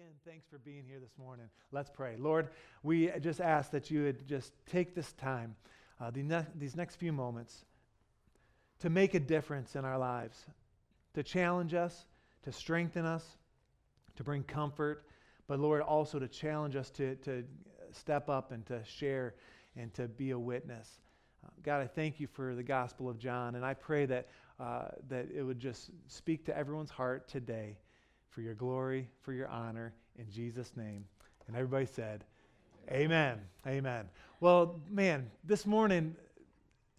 again, thanks for being here this morning. Let's pray. Lord, we just ask that you would just take this time, uh, the ne- these next few moments, to make a difference in our lives, to challenge us, to strengthen us, to bring comfort, but Lord, also to challenge us to, to step up and to share and to be a witness. Uh, God, I thank you for the Gospel of John, and I pray that, uh, that it would just speak to everyone's heart today for your glory, for your honor, in Jesus' name. And everybody said, Amen. Amen. Well, man, this morning,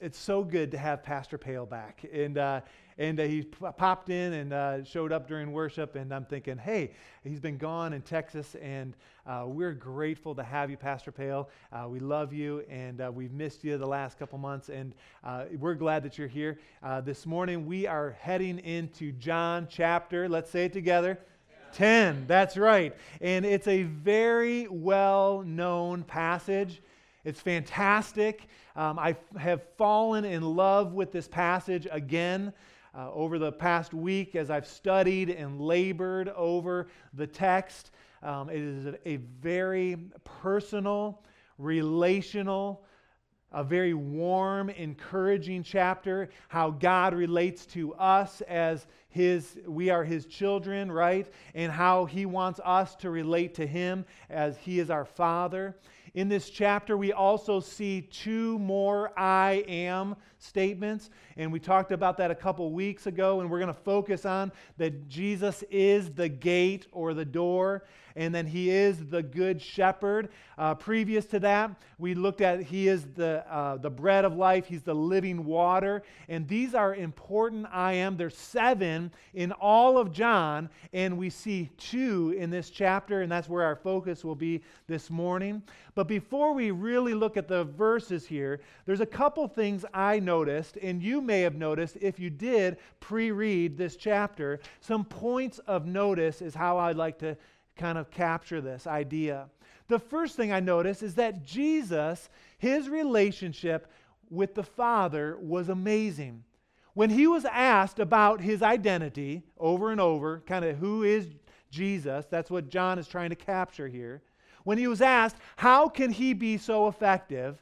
it's so good to have Pastor Pale back. And, uh, and uh, he p- popped in and uh, showed up during worship. And I'm thinking, hey, he's been gone in Texas, and uh, we're grateful to have you, Pastor Pale. Uh, we love you, and uh, we've missed you the last couple months. And we're glad that you're here. this morning, we are heading into John chapter, let's say it together. 10, that's right. And it's a very well known passage. It's fantastic. Um, I have fallen in love with this passage again uh, over the past week as I've studied and labored over the text. Um, it is a, a very personal, relational, a very warm, encouraging chapter, how God relates to us as his we are his children, right? And how he wants us to relate to him as he is our father. In this chapter, we also see two more I am statements. And we talked about that a couple weeks ago. And we're going to focus on that Jesus is the gate or the door, and then he is the good shepherd. Uh, previous to that, we looked at he is the, uh, the bread of life, he's the living water. And these are important I am. There's seven in all of John, and we see two in this chapter, and that's where our focus will be this morning. But before we really look at the verses here, there's a couple things I noticed, and you may have noticed if you did pre read this chapter. Some points of notice is how I'd like to kind of capture this idea. The first thing I noticed is that Jesus, his relationship with the Father was amazing. When he was asked about his identity over and over, kind of who is Jesus, that's what John is trying to capture here when he was asked, How can he be so effective?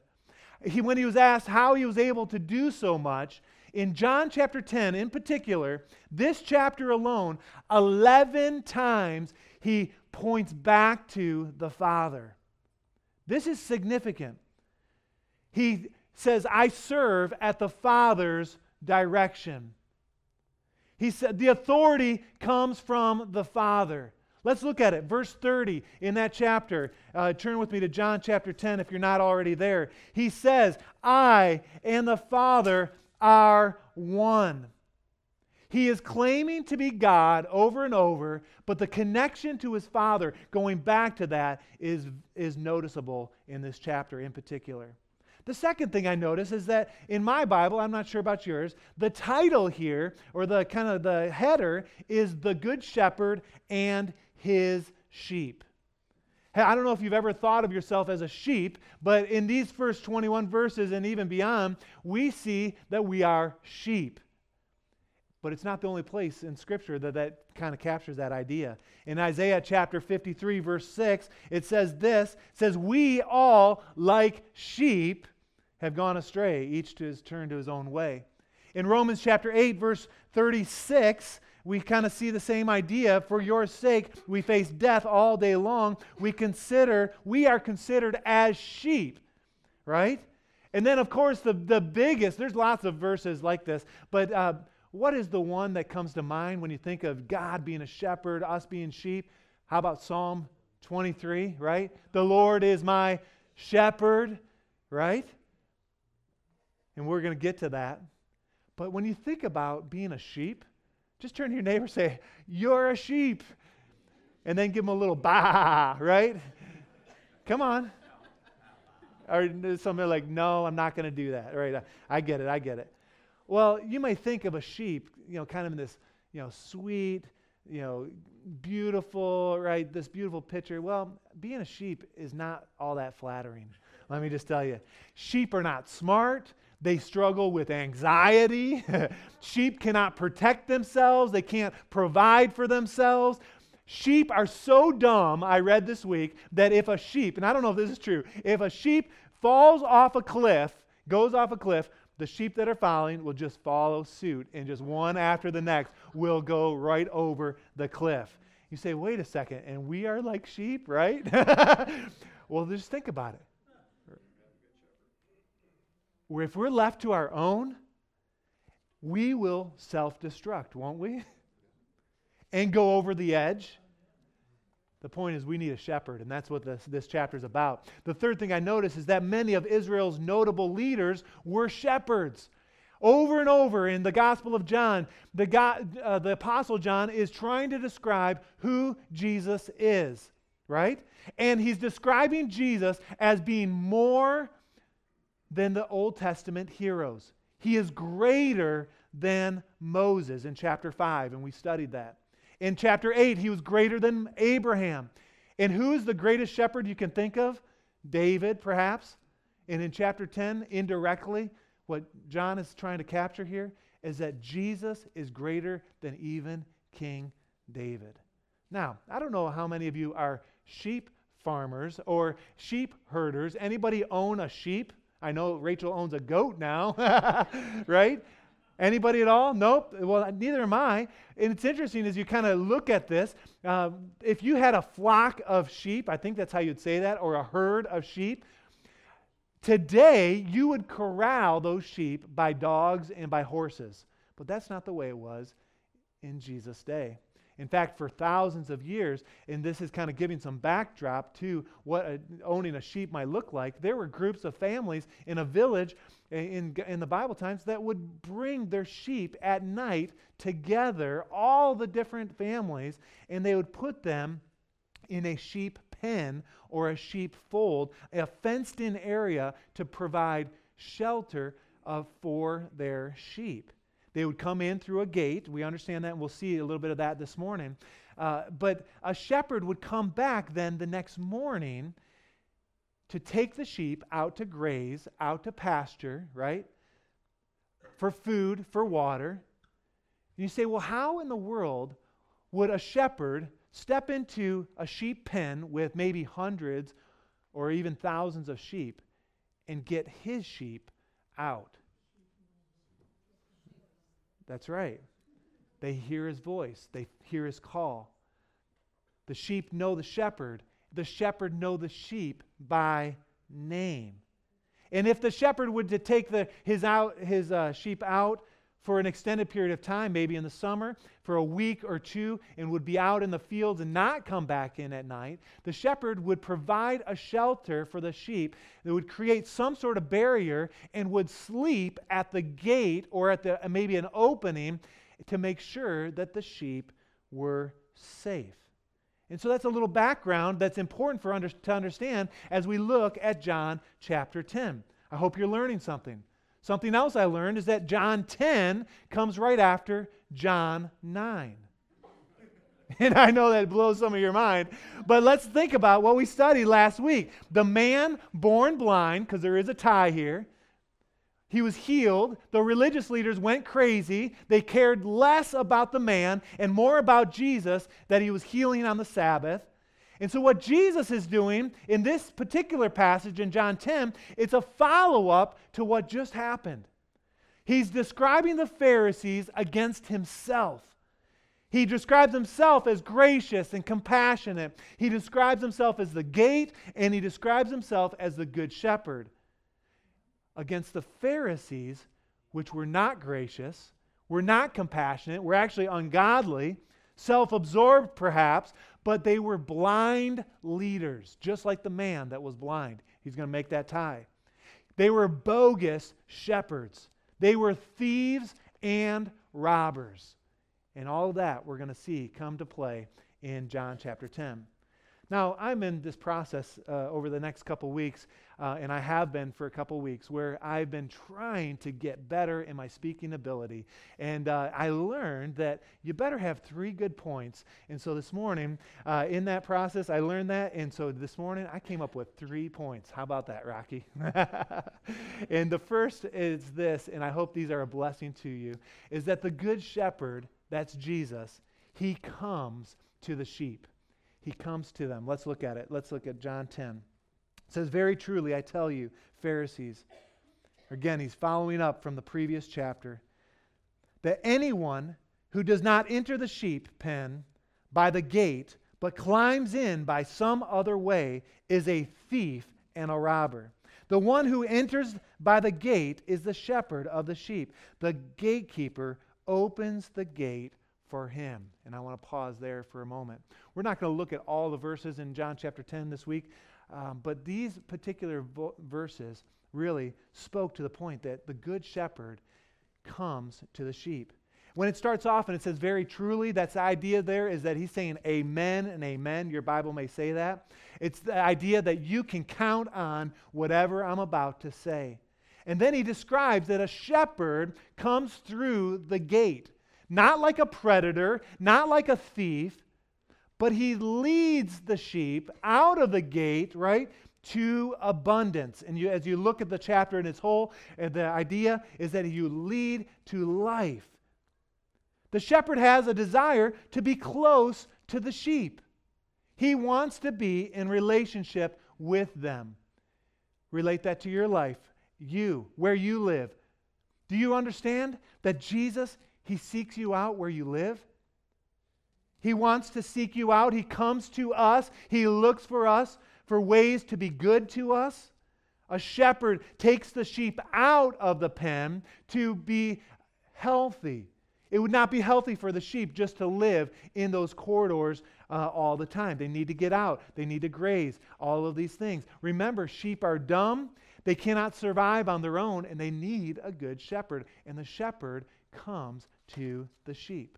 He, when he was asked how he was able to do so much, in John chapter 10 in particular, this chapter alone, 11 times he points back to the Father. This is significant. He says, I serve at the Father's direction. He said, the authority comes from the Father. Let's look at it. Verse 30 in that chapter. Uh, turn with me to John chapter 10 if you're not already there. He says, I and the Father are one. He is claiming to be God over and over, but the connection to his Father, going back to that, is, is noticeable in this chapter in particular. The second thing I notice is that in my Bible, I'm not sure about yours, the title here, or the kind of the header, is The Good Shepherd and his sheep. I don't know if you've ever thought of yourself as a sheep, but in these first 21 verses and even beyond, we see that we are sheep. But it's not the only place in Scripture that that kind of captures that idea. In Isaiah chapter 53, verse 6, it says this it says, We all, like sheep, have gone astray, each to his turn to his own way. In Romans chapter 8, verse 36, we kind of see the same idea. For your sake, we face death all day long. We consider, we are considered as sheep, right? And then, of course, the, the biggest, there's lots of verses like this, but uh, what is the one that comes to mind when you think of God being a shepherd, us being sheep? How about Psalm 23, right? The Lord is my shepherd, right? And we're going to get to that. But when you think about being a sheep, just turn to your neighbor and say, You're a sheep. And then give them a little bah, right? Come on. Or somebody like, No, I'm not going to do that. Right? I get it. I get it. Well, you may think of a sheep, you know, kind of in this, you know, sweet, you know, beautiful, right? This beautiful picture. Well, being a sheep is not all that flattering. Let me just tell you. Sheep are not smart. They struggle with anxiety. Sheep cannot protect themselves, they can't provide for themselves. Sheep are so dumb, I read this week, that if a sheep, and I don't know if this is true, if a sheep falls off a cliff, goes off a cliff, the sheep that are following will just follow suit, and just one after the next will go right over the cliff. You say, wait a second, and we are like sheep, right? well, just think about it. Where if we're left to our own, we will self destruct, won't we? and go over the edge. The point is, we need a shepherd, and that's what this, this chapter is about. The third thing I notice is that many of Israel's notable leaders were shepherds. Over and over in the Gospel of John, the, God, uh, the Apostle John is trying to describe who Jesus is, right? And he's describing Jesus as being more than the Old Testament heroes. He is greater than Moses in chapter 5, and we studied that. In chapter 8, he was greater than Abraham. And who is the greatest shepherd you can think of? David, perhaps. And in chapter 10, indirectly, what John is trying to capture here is that Jesus is greater than even King David. Now, I don't know how many of you are sheep farmers or sheep herders. Anybody own a sheep? I know Rachel owns a goat now, right? Anybody at all? Nope. Well, neither am I. And it's interesting as you kind of look at this. Uh, if you had a flock of sheep, I think that's how you'd say that, or a herd of sheep, today you would corral those sheep by dogs and by horses. But that's not the way it was in Jesus' day. In fact, for thousands of years, and this is kind of giving some backdrop to what a, owning a sheep might look like, there were groups of families in a village in, in the Bible times that would bring their sheep at night together, all the different families, and they would put them in a sheep pen or a sheep fold, a fenced in area to provide shelter uh, for their sheep. They would come in through a gate. We understand that, and we'll see a little bit of that this morning. Uh, but a shepherd would come back then the next morning to take the sheep out to graze, out to pasture, right? For food, for water. And you say, well, how in the world would a shepherd step into a sheep pen with maybe hundreds or even thousands of sheep and get his sheep out? That's right. They hear his voice, they hear his call. The sheep know the shepherd, the shepherd know the sheep by name. And if the shepherd would to take the, his, out, his uh, sheep out for an extended period of time, maybe in the summer, for a week or two, and would be out in the fields and not come back in at night, the shepherd would provide a shelter for the sheep that would create some sort of barrier and would sleep at the gate or at the maybe an opening to make sure that the sheep were safe. And so that's a little background that's important for under, to understand as we look at John chapter 10. I hope you're learning something. Something else I learned is that John 10 comes right after John 9. And I know that blows some of your mind, but let's think about what we studied last week. The man born blind, because there is a tie here, he was healed. The religious leaders went crazy. They cared less about the man and more about Jesus that he was healing on the Sabbath. And so, what Jesus is doing in this particular passage in John 10, it's a follow up to what just happened. He's describing the Pharisees against himself. He describes himself as gracious and compassionate. He describes himself as the gate, and he describes himself as the good shepherd. Against the Pharisees, which were not gracious, were not compassionate, were actually ungodly, self absorbed perhaps, but they were blind leaders, just like the man that was blind. He's going to make that tie. They were bogus shepherds, they were thieves and robbers. And all of that we're going to see come to play in John chapter 10. Now, I'm in this process uh, over the next couple weeks, uh, and I have been for a couple weeks, where I've been trying to get better in my speaking ability. And uh, I learned that you better have three good points. And so this morning, uh, in that process, I learned that. And so this morning, I came up with three points. How about that, Rocky? and the first is this, and I hope these are a blessing to you, is that the Good Shepherd, that's Jesus, he comes to the sheep. He comes to them. Let's look at it. Let's look at John 10. It says, Very truly, I tell you, Pharisees, again, he's following up from the previous chapter, that anyone who does not enter the sheep pen by the gate, but climbs in by some other way, is a thief and a robber. The one who enters by the gate is the shepherd of the sheep. The gatekeeper opens the gate for him. And I want to pause there for a moment. We're not going to look at all the verses in John chapter 10 this week, um, but these particular vo- verses really spoke to the point that the good shepherd comes to the sheep. When it starts off and it says very truly, that's the idea there is that he's saying amen and amen. Your Bible may say that. It's the idea that you can count on whatever I'm about to say. And then he describes that a shepherd comes through the gate, not like a predator, not like a thief, but he leads the sheep out of the gate, right, to abundance. And you, as you look at the chapter in its whole, uh, the idea is that you lead to life. The shepherd has a desire to be close to the sheep. He wants to be in relationship with them. Relate that to your life, you, where you live. Do you understand that Jesus, He seeks you out where you live? He wants to seek you out. He comes to us. He looks for us for ways to be good to us. A shepherd takes the sheep out of the pen to be healthy it would not be healthy for the sheep just to live in those corridors uh, all the time. They need to get out, they need to graze, all of these things. Remember, sheep are dumb, they cannot survive on their own, and they need a good shepherd. And the shepherd comes to the sheep.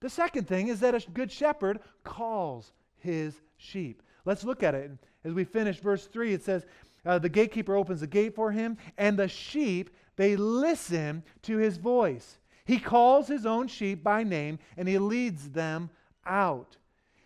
The second thing is that a good shepherd calls his sheep. Let's look at it. As we finish verse 3, it says, uh, The gatekeeper opens the gate for him, and the sheep, they listen to his voice. He calls his own sheep by name and he leads them out.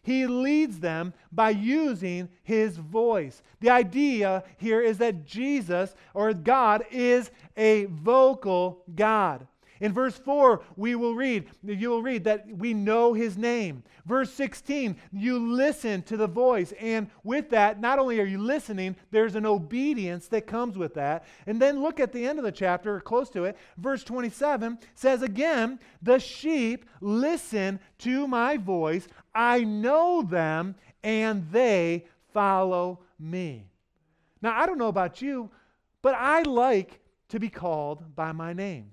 He leads them by using his voice. The idea here is that Jesus or God is a vocal God. In verse 4, we will read, you will read that we know his name. Verse 16, you listen to the voice. And with that, not only are you listening, there's an obedience that comes with that. And then look at the end of the chapter, or close to it. Verse 27 says again, the sheep listen to my voice. I know them, and they follow me. Now, I don't know about you, but I like to be called by my name.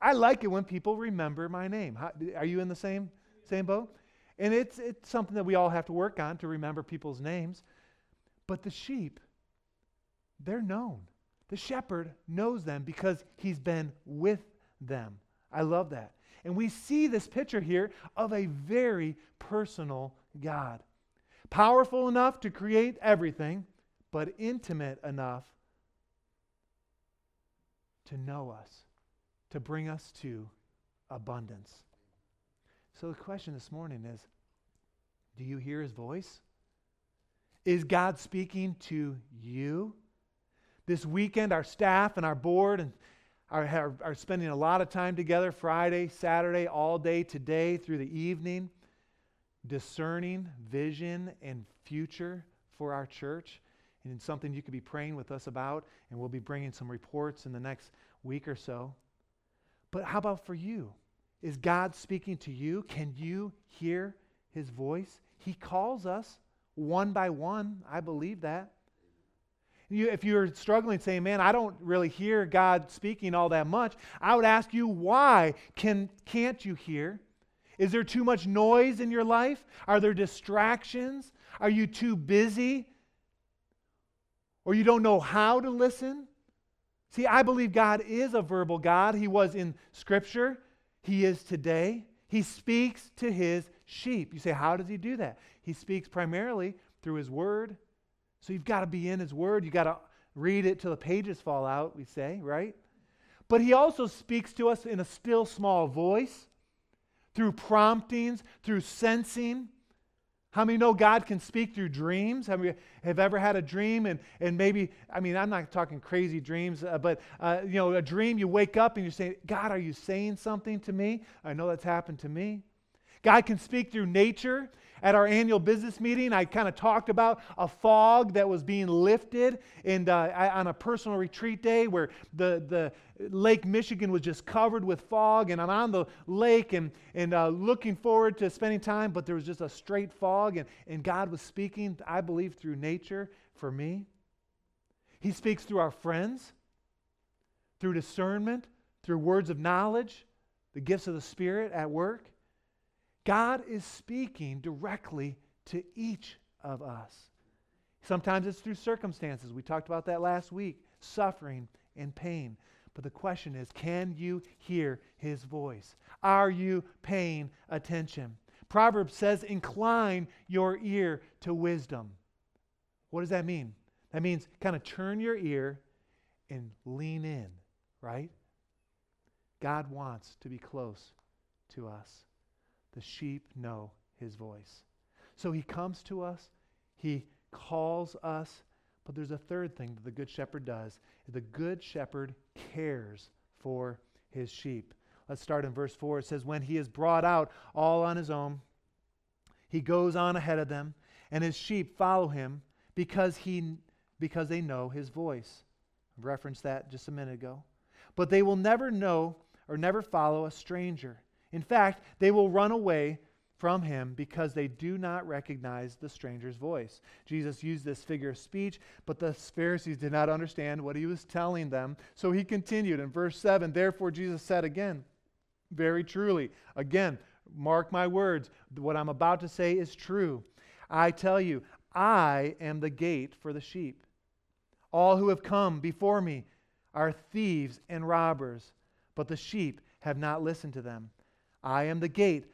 I like it when people remember my name. How, are you in the same, same boat? And it's, it's something that we all have to work on to remember people's names. But the sheep, they're known. The shepherd knows them because he's been with them. I love that. And we see this picture here of a very personal God. Powerful enough to create everything, but intimate enough to know us to bring us to abundance. So the question this morning is do you hear his voice? Is God speaking to you? This weekend, our staff and our board and are, are, are, spending a lot of time together Friday, Saturday, all day today through the evening, discerning vision and future for our church. And it's something you could be praying with us about, and we'll be bringing some reports in the next week or so. But how about for you? Is God speaking to you? Can you hear his voice? He calls us one by one. I believe that. You, if you're struggling saying, man, I don't really hear God speaking all that much, I would ask you, why can, can't you hear? Is there too much noise in your life? Are there distractions? Are you too busy? Or you don't know how to listen? See, I believe God is a verbal God. He was in Scripture, He is today. He speaks to His sheep. You say, how does He do that? He speaks primarily through His Word. So you've got to be in His Word. You've got to read it till the pages fall out, we say, right? But He also speaks to us in a still small voice, through promptings, through sensing. How many know God can speak through dreams? Have you have ever had a dream and, and maybe, I mean, I'm not talking crazy dreams, uh, but, uh, you know, a dream, you wake up and you say, God, are you saying something to me? I know that's happened to me. God can speak through nature. At our annual business meeting, I kind of talked about a fog that was being lifted and, uh, on a personal retreat day where the, the Lake Michigan was just covered with fog, and I'm on the lake and, and uh, looking forward to spending time, but there was just a straight fog, and, and God was speaking, I believe, through nature for me. He speaks through our friends, through discernment, through words of knowledge, the gifts of the Spirit at work. God is speaking directly to each of us. Sometimes it's through circumstances. We talked about that last week suffering and pain. But the question is can you hear his voice? Are you paying attention? Proverbs says, incline your ear to wisdom. What does that mean? That means kind of turn your ear and lean in, right? God wants to be close to us. The sheep know his voice. So he comes to us, he calls us, but there's a third thing that the good shepherd does. The good shepherd cares for his sheep. Let's start in verse 4. It says, When he is brought out all on his own, he goes on ahead of them, and his sheep follow him because, he, because they know his voice. I referenced that just a minute ago. But they will never know or never follow a stranger. In fact, they will run away from him because they do not recognize the stranger's voice. Jesus used this figure of speech, but the Pharisees did not understand what he was telling them. So he continued in verse 7 Therefore, Jesus said again, Very truly, again, mark my words, what I'm about to say is true. I tell you, I am the gate for the sheep. All who have come before me are thieves and robbers, but the sheep have not listened to them. I am the gate.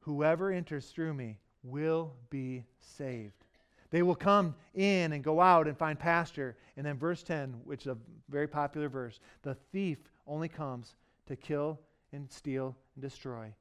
Whoever enters through me will be saved. They will come in and go out and find pasture. And then, verse 10, which is a very popular verse the thief only comes to kill and steal and destroy.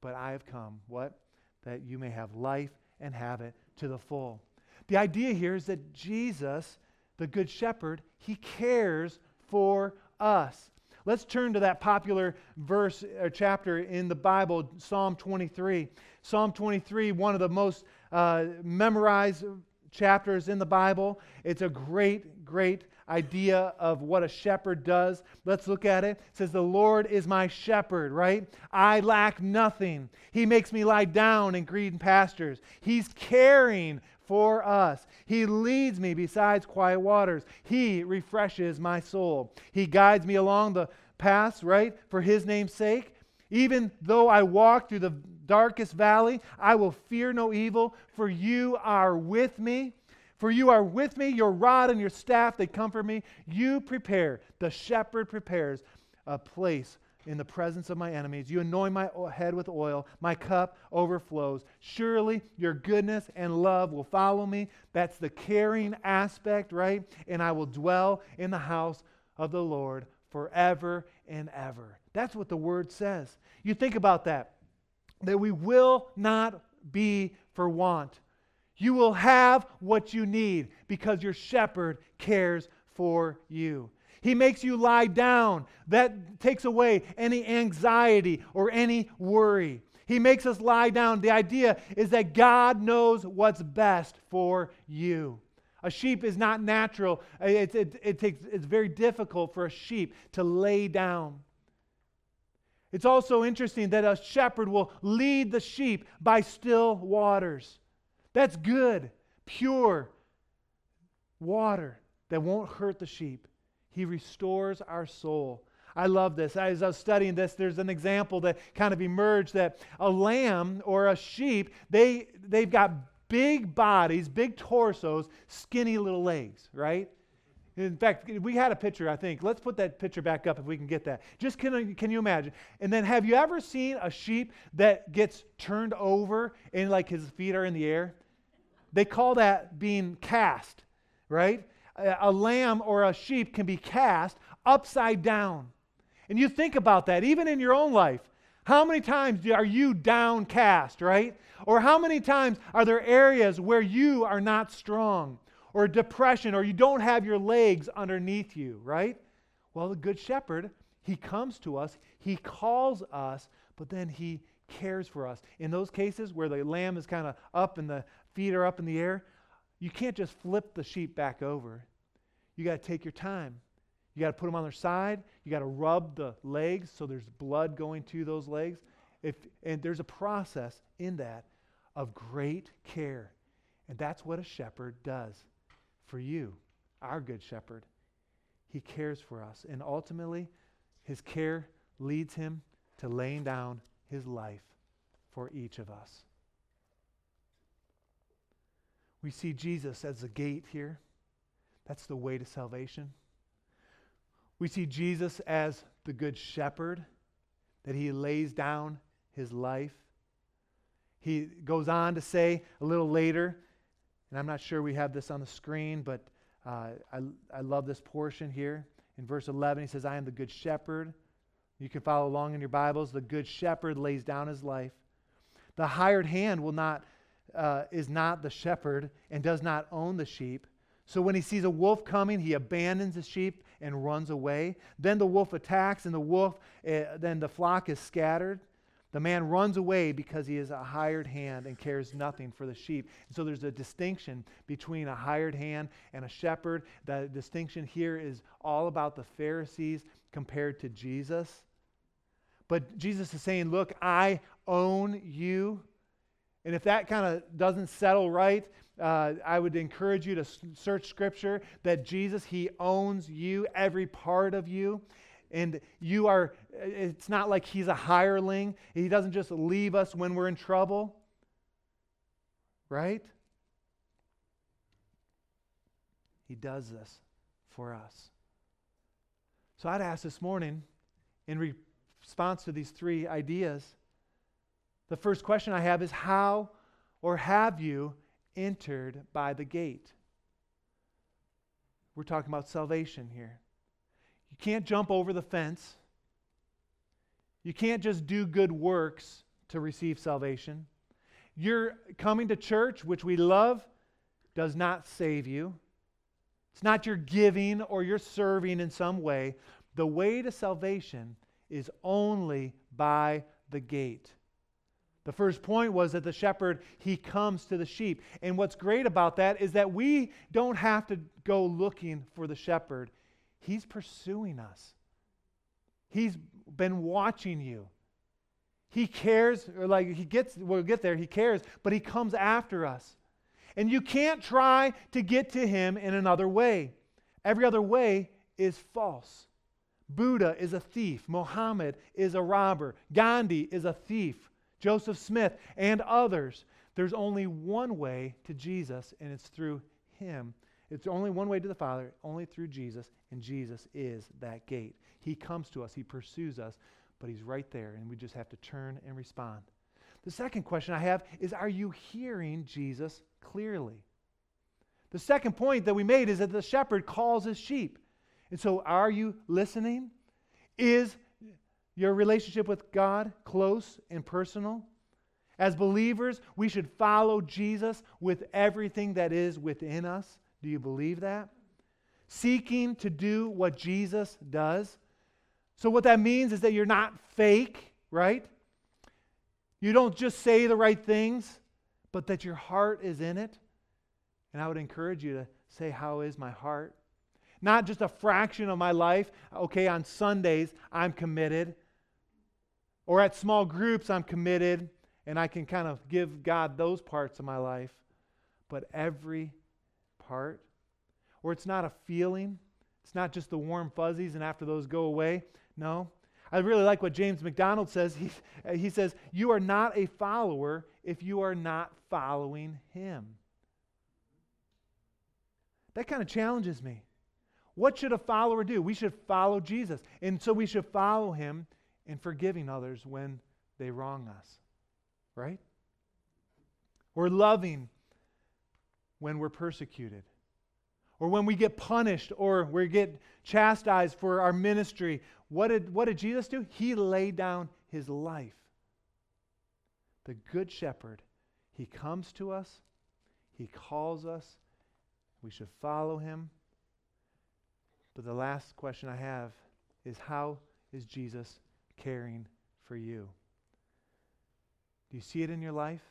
But I have come, what? That you may have life and have it to the full. The idea here is that Jesus, the Good Shepherd, he cares for us. Let's turn to that popular verse or chapter in the Bible, Psalm 23. Psalm 23, one of the most uh, memorized chapters in the Bible. It's a great, great idea of what a shepherd does. Let's look at it. It says, The Lord is my shepherd, right? I lack nothing. He makes me lie down in green pastures. He's caring for us. He leads me besides quiet waters. He refreshes my soul. He guides me along the paths, right, for his name's sake. Even though I walk through the darkest valley, I will fear no evil, for you are with me. For you are with me, your rod and your staff, they comfort me. You prepare, the shepherd prepares a place in the presence of my enemies. You anoint my head with oil, my cup overflows. Surely your goodness and love will follow me. That's the caring aspect, right? And I will dwell in the house of the Lord forever and ever. That's what the word says. You think about that, that we will not be for want. You will have what you need because your shepherd cares for you. He makes you lie down. That takes away any anxiety or any worry. He makes us lie down. The idea is that God knows what's best for you. A sheep is not natural. It, it, it takes, it's very difficult for a sheep to lay down. It's also interesting that a shepherd will lead the sheep by still waters. That's good, pure water that won't hurt the sheep. He restores our soul. I love this. As I was studying this, there's an example that kind of emerged that a lamb or a sheep, they, they've got big bodies, big torsos, skinny little legs, right? In fact, we had a picture, I think. Let's put that picture back up if we can get that. Just can, can you imagine? And then have you ever seen a sheep that gets turned over and like his feet are in the air? They call that being cast, right? A lamb or a sheep can be cast upside down. And you think about that, even in your own life. How many times are you downcast, right? Or how many times are there areas where you are not strong, or depression, or you don't have your legs underneath you, right? Well, the Good Shepherd, he comes to us, he calls us, but then he cares for us. In those cases where the lamb is kind of up and the feet are up in the air, you can't just flip the sheep back over. You got to take your time. You got to put them on their side. You got to rub the legs so there's blood going to those legs. If, and there's a process in that of great care. And that's what a shepherd does for you, our good shepherd. He cares for us. And ultimately, his care leads him to laying down his life for each of us. We see Jesus as the gate here. That's the way to salvation. We see Jesus as the good shepherd, that he lays down his life. He goes on to say a little later, and I'm not sure we have this on the screen, but uh, I, I love this portion here. In verse 11, he says, I am the good shepherd. You can follow along in your Bibles. The good shepherd lays down his life. The hired hand will not, uh, is not the shepherd and does not own the sheep. So when he sees a wolf coming, he abandons the sheep and runs away. Then the wolf attacks, and the wolf, uh, then the flock is scattered. The man runs away because he is a hired hand and cares nothing for the sheep. So there's a distinction between a hired hand and a shepherd. The distinction here is all about the Pharisees compared to Jesus. But Jesus is saying, Look, I own you. And if that kind of doesn't settle right, uh, I would encourage you to search Scripture that Jesus, He owns you, every part of you. And you are, it's not like He's a hireling. He doesn't just leave us when we're in trouble, right? He does this for us. So I'd ask this morning, in response to these three ideas, the first question I have is how or have you entered by the gate. We're talking about salvation here. You can't jump over the fence. You can't just do good works to receive salvation. Your coming to church, which we love, does not save you. It's not your giving or your serving in some way. The way to salvation is only by the gate. The first point was that the shepherd, he comes to the sheep. And what's great about that is that we don't have to go looking for the shepherd. He's pursuing us. He's been watching you. He cares, or like he gets, we'll get there, he cares, but he comes after us. And you can't try to get to him in another way. Every other way is false. Buddha is a thief. Mohammed is a robber. Gandhi is a thief. Joseph Smith, and others. There's only one way to Jesus, and it's through Him. It's only one way to the Father, only through Jesus, and Jesus is that gate. He comes to us, He pursues us, but He's right there, and we just have to turn and respond. The second question I have is Are you hearing Jesus clearly? The second point that we made is that the shepherd calls his sheep. And so, are you listening? Is your relationship with God close and personal? As believers, we should follow Jesus with everything that is within us. Do you believe that? Seeking to do what Jesus does. So, what that means is that you're not fake, right? You don't just say the right things, but that your heart is in it. And I would encourage you to say, How is my heart? Not just a fraction of my life. Okay, on Sundays, I'm committed. Or at small groups, I'm committed and I can kind of give God those parts of my life. But every part, or it's not a feeling, it's not just the warm fuzzies and after those go away. No. I really like what James MacDonald says. He, he says, You are not a follower if you are not following him. That kind of challenges me. What should a follower do? We should follow Jesus. And so we should follow him and forgiving others when they wrong us. Right? We're loving when we're persecuted. Or when we get punished or we get chastised for our ministry. What did, what did Jesus do? He laid down his life. The Good Shepherd, he comes to us, he calls us, we should follow him. But the last question I have is how is Jesus caring for you. Do you see it in your life?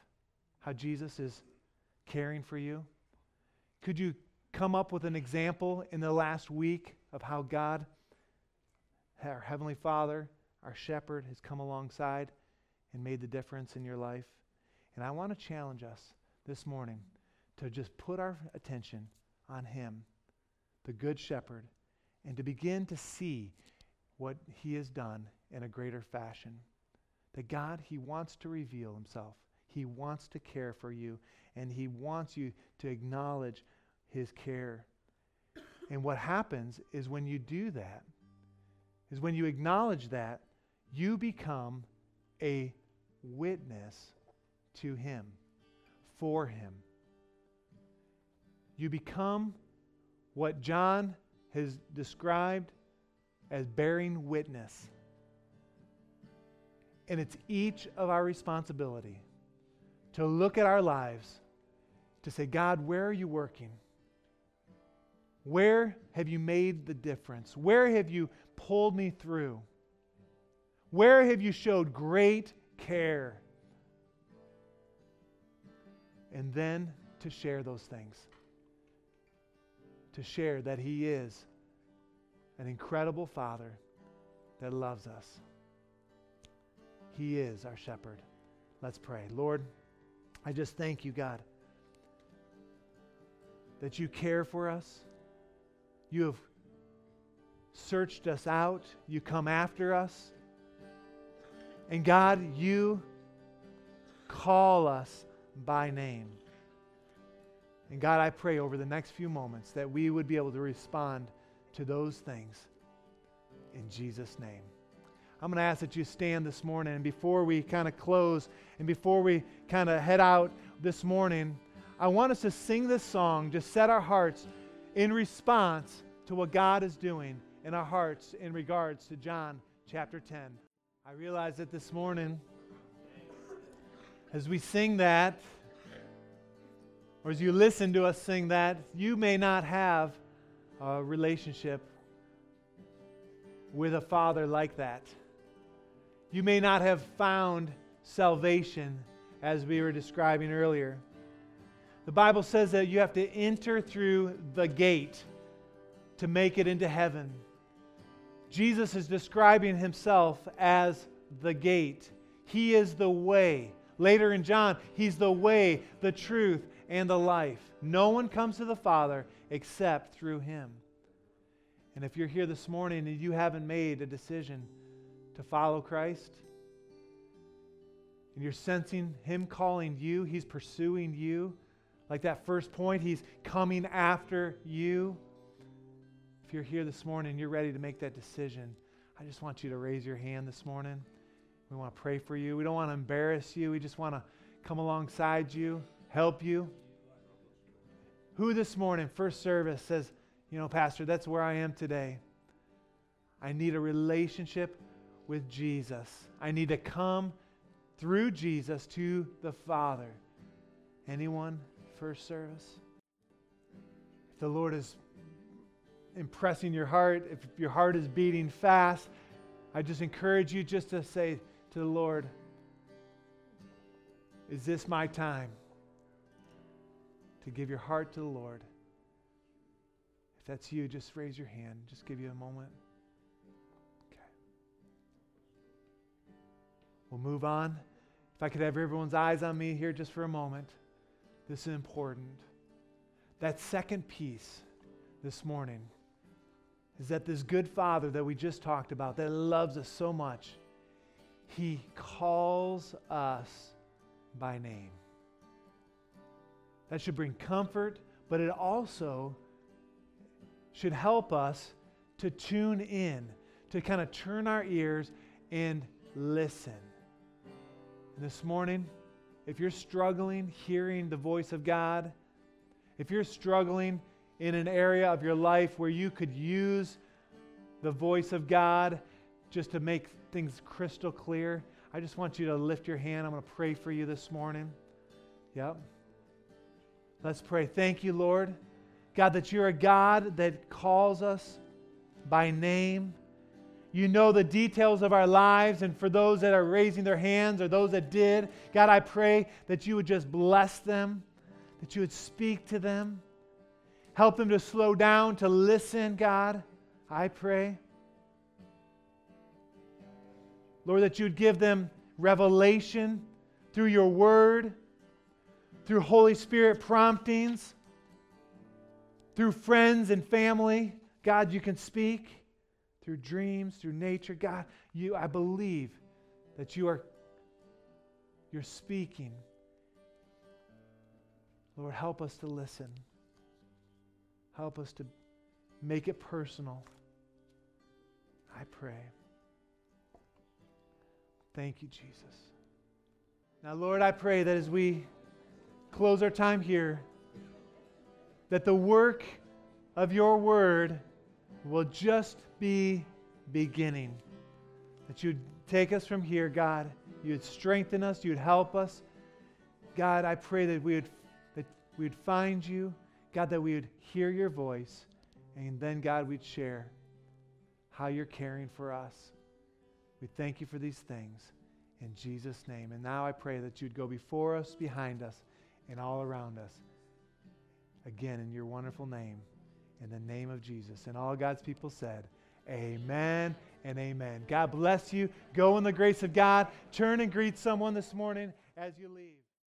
How Jesus is caring for you? Could you come up with an example in the last week of how God, our Heavenly Father, our shepherd, has come alongside and made the difference in your life? And I want to challenge us this morning to just put our attention on Him, the Good Shepherd, and to begin to see what He has done in a greater fashion. That God, He wants to reveal Himself. He wants to care for you, and He wants you to acknowledge His care. And what happens is when you do that, is when you acknowledge that, you become a witness to Him, for Him. You become what John has described as bearing witness. And it's each of our responsibility to look at our lives, to say, God, where are you working? Where have you made the difference? Where have you pulled me through? Where have you showed great care? And then to share those things. To share that He is an incredible Father that loves us. He is our shepherd. Let's pray. Lord, I just thank you, God, that you care for us. You have searched us out. You come after us. And God, you call us by name. And God, I pray over the next few moments that we would be able to respond to those things in Jesus' name. I'm going to ask that you stand this morning. And before we kind of close and before we kind of head out this morning, I want us to sing this song, just set our hearts in response to what God is doing in our hearts in regards to John chapter 10. I realize that this morning, as we sing that, or as you listen to us sing that, you may not have a relationship with a father like that. You may not have found salvation as we were describing earlier. The Bible says that you have to enter through the gate to make it into heaven. Jesus is describing himself as the gate. He is the way. Later in John, he's the way, the truth, and the life. No one comes to the Father except through him. And if you're here this morning and you haven't made a decision, to follow Christ, and you're sensing Him calling you, He's pursuing you, like that first point, He's coming after you. If you're here this morning you're ready to make that decision, I just want you to raise your hand this morning. We want to pray for you. We don't want to embarrass you. We just want to come alongside you, help you. Who this morning, first service, says, You know, Pastor, that's where I am today. I need a relationship with Jesus. I need to come through Jesus to the Father. Anyone? First service? If the Lord is impressing your heart, if your heart is beating fast, I just encourage you just to say to the Lord, Is this my time to give your heart to the Lord? If that's you, just raise your hand. Just give you a moment. We'll move on. If I could have everyone's eyes on me here just for a moment, this is important. That second piece this morning is that this good father that we just talked about, that loves us so much, he calls us by name. That should bring comfort, but it also should help us to tune in, to kind of turn our ears and listen. This morning, if you're struggling hearing the voice of God, if you're struggling in an area of your life where you could use the voice of God just to make things crystal clear, I just want you to lift your hand. I'm going to pray for you this morning. Yep. Let's pray. Thank you, Lord. God, that you're a God that calls us by name. You know the details of our lives, and for those that are raising their hands or those that did, God, I pray that you would just bless them, that you would speak to them, help them to slow down, to listen, God. I pray. Lord, that you would give them revelation through your word, through Holy Spirit promptings, through friends and family. God, you can speak through dreams, through nature. God, you, I believe that you are you're speaking. Lord, help us to listen. Help us to make it personal. I pray. Thank you, Jesus. Now, Lord, I pray that as we close our time here, that the work of your word will just be beginning. That you'd take us from here, God. You'd strengthen us. You'd help us. God, I pray that we would, that we would find you. God, that we would hear your voice. And then, God, we'd share how you're caring for us. We thank you for these things in Jesus' name. And now I pray that you'd go before us, behind us, and all around us. Again, in your wonderful name in the name of Jesus. And all God's people said, Amen and amen. God bless you. Go in the grace of God. Turn and greet someone this morning as you leave.